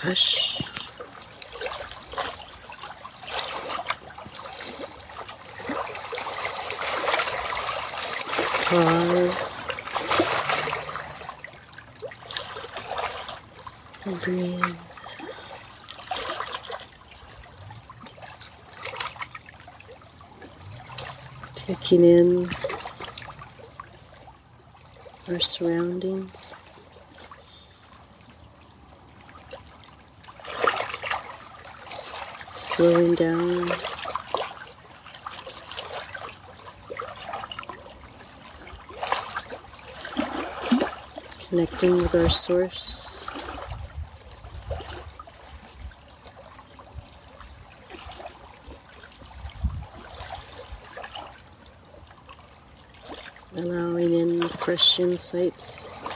Hush. Pause. Breathe. Taking in our surroundings. Slowing down. Connecting with our source. Allowing in fresh insights.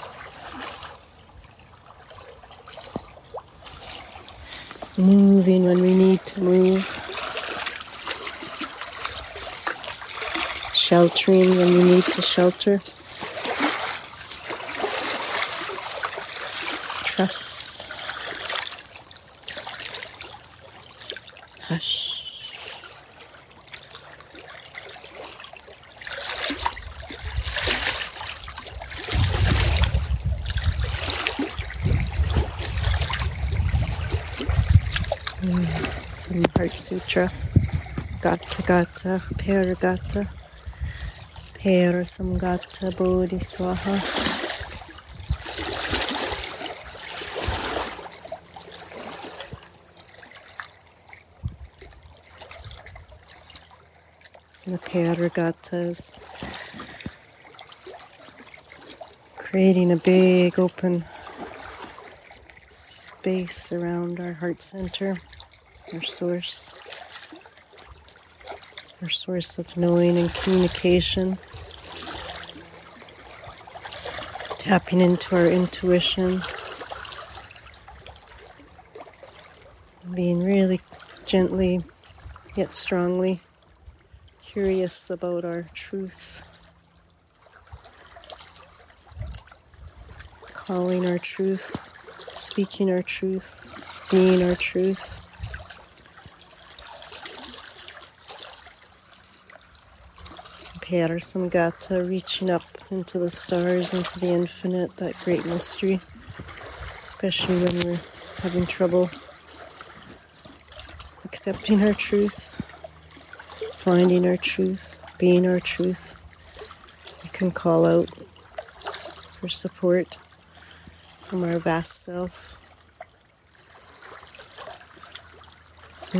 Moving when we need to move. Sheltering when we need to shelter. Trust. Some Heart Sutra. Gata Gata, Paragata, Parasamgata Bodhiswaha. The Paragatas creating a big open space around our heart center our source, our source of knowing and communication, tapping into our intuition, being really gently yet strongly curious about our truth. Calling our truth, speaking our truth, being our truth. Samgata, reaching up into the stars, into the infinite, that great mystery, especially when we're having trouble accepting our truth, finding our truth, being our truth. We can call out for support from our vast self.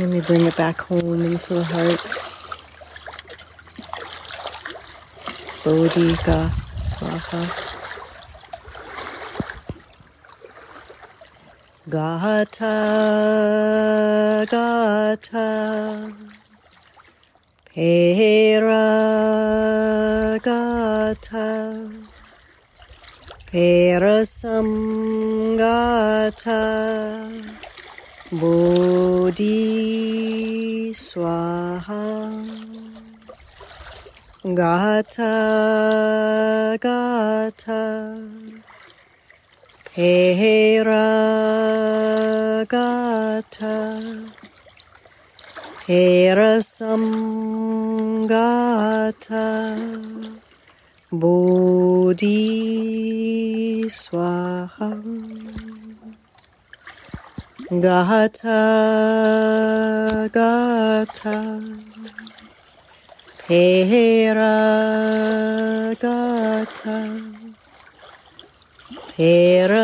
And we bring it back home into the heart. Bodhika Swaha. Gata Gata. Pera Gata. Pera Samgata Bodhi Swaha Gata Gata. Hera Gata. Hera Samgata Bodhi Swaha. Gata Gata Heragata Herasamgata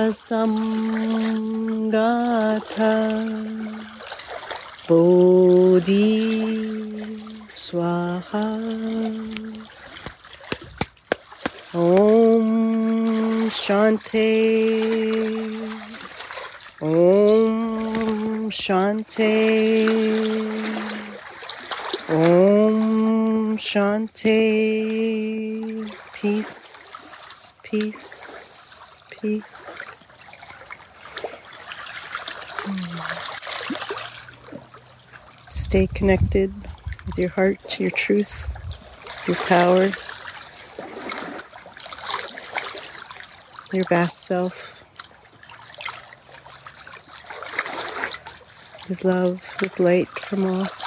Bodhi Swaha Om Shanti Om Shanti Om Shanti. Peace, peace, peace. Hmm. Stay connected with your heart your truth, your power, your vast self. with love, with light from all.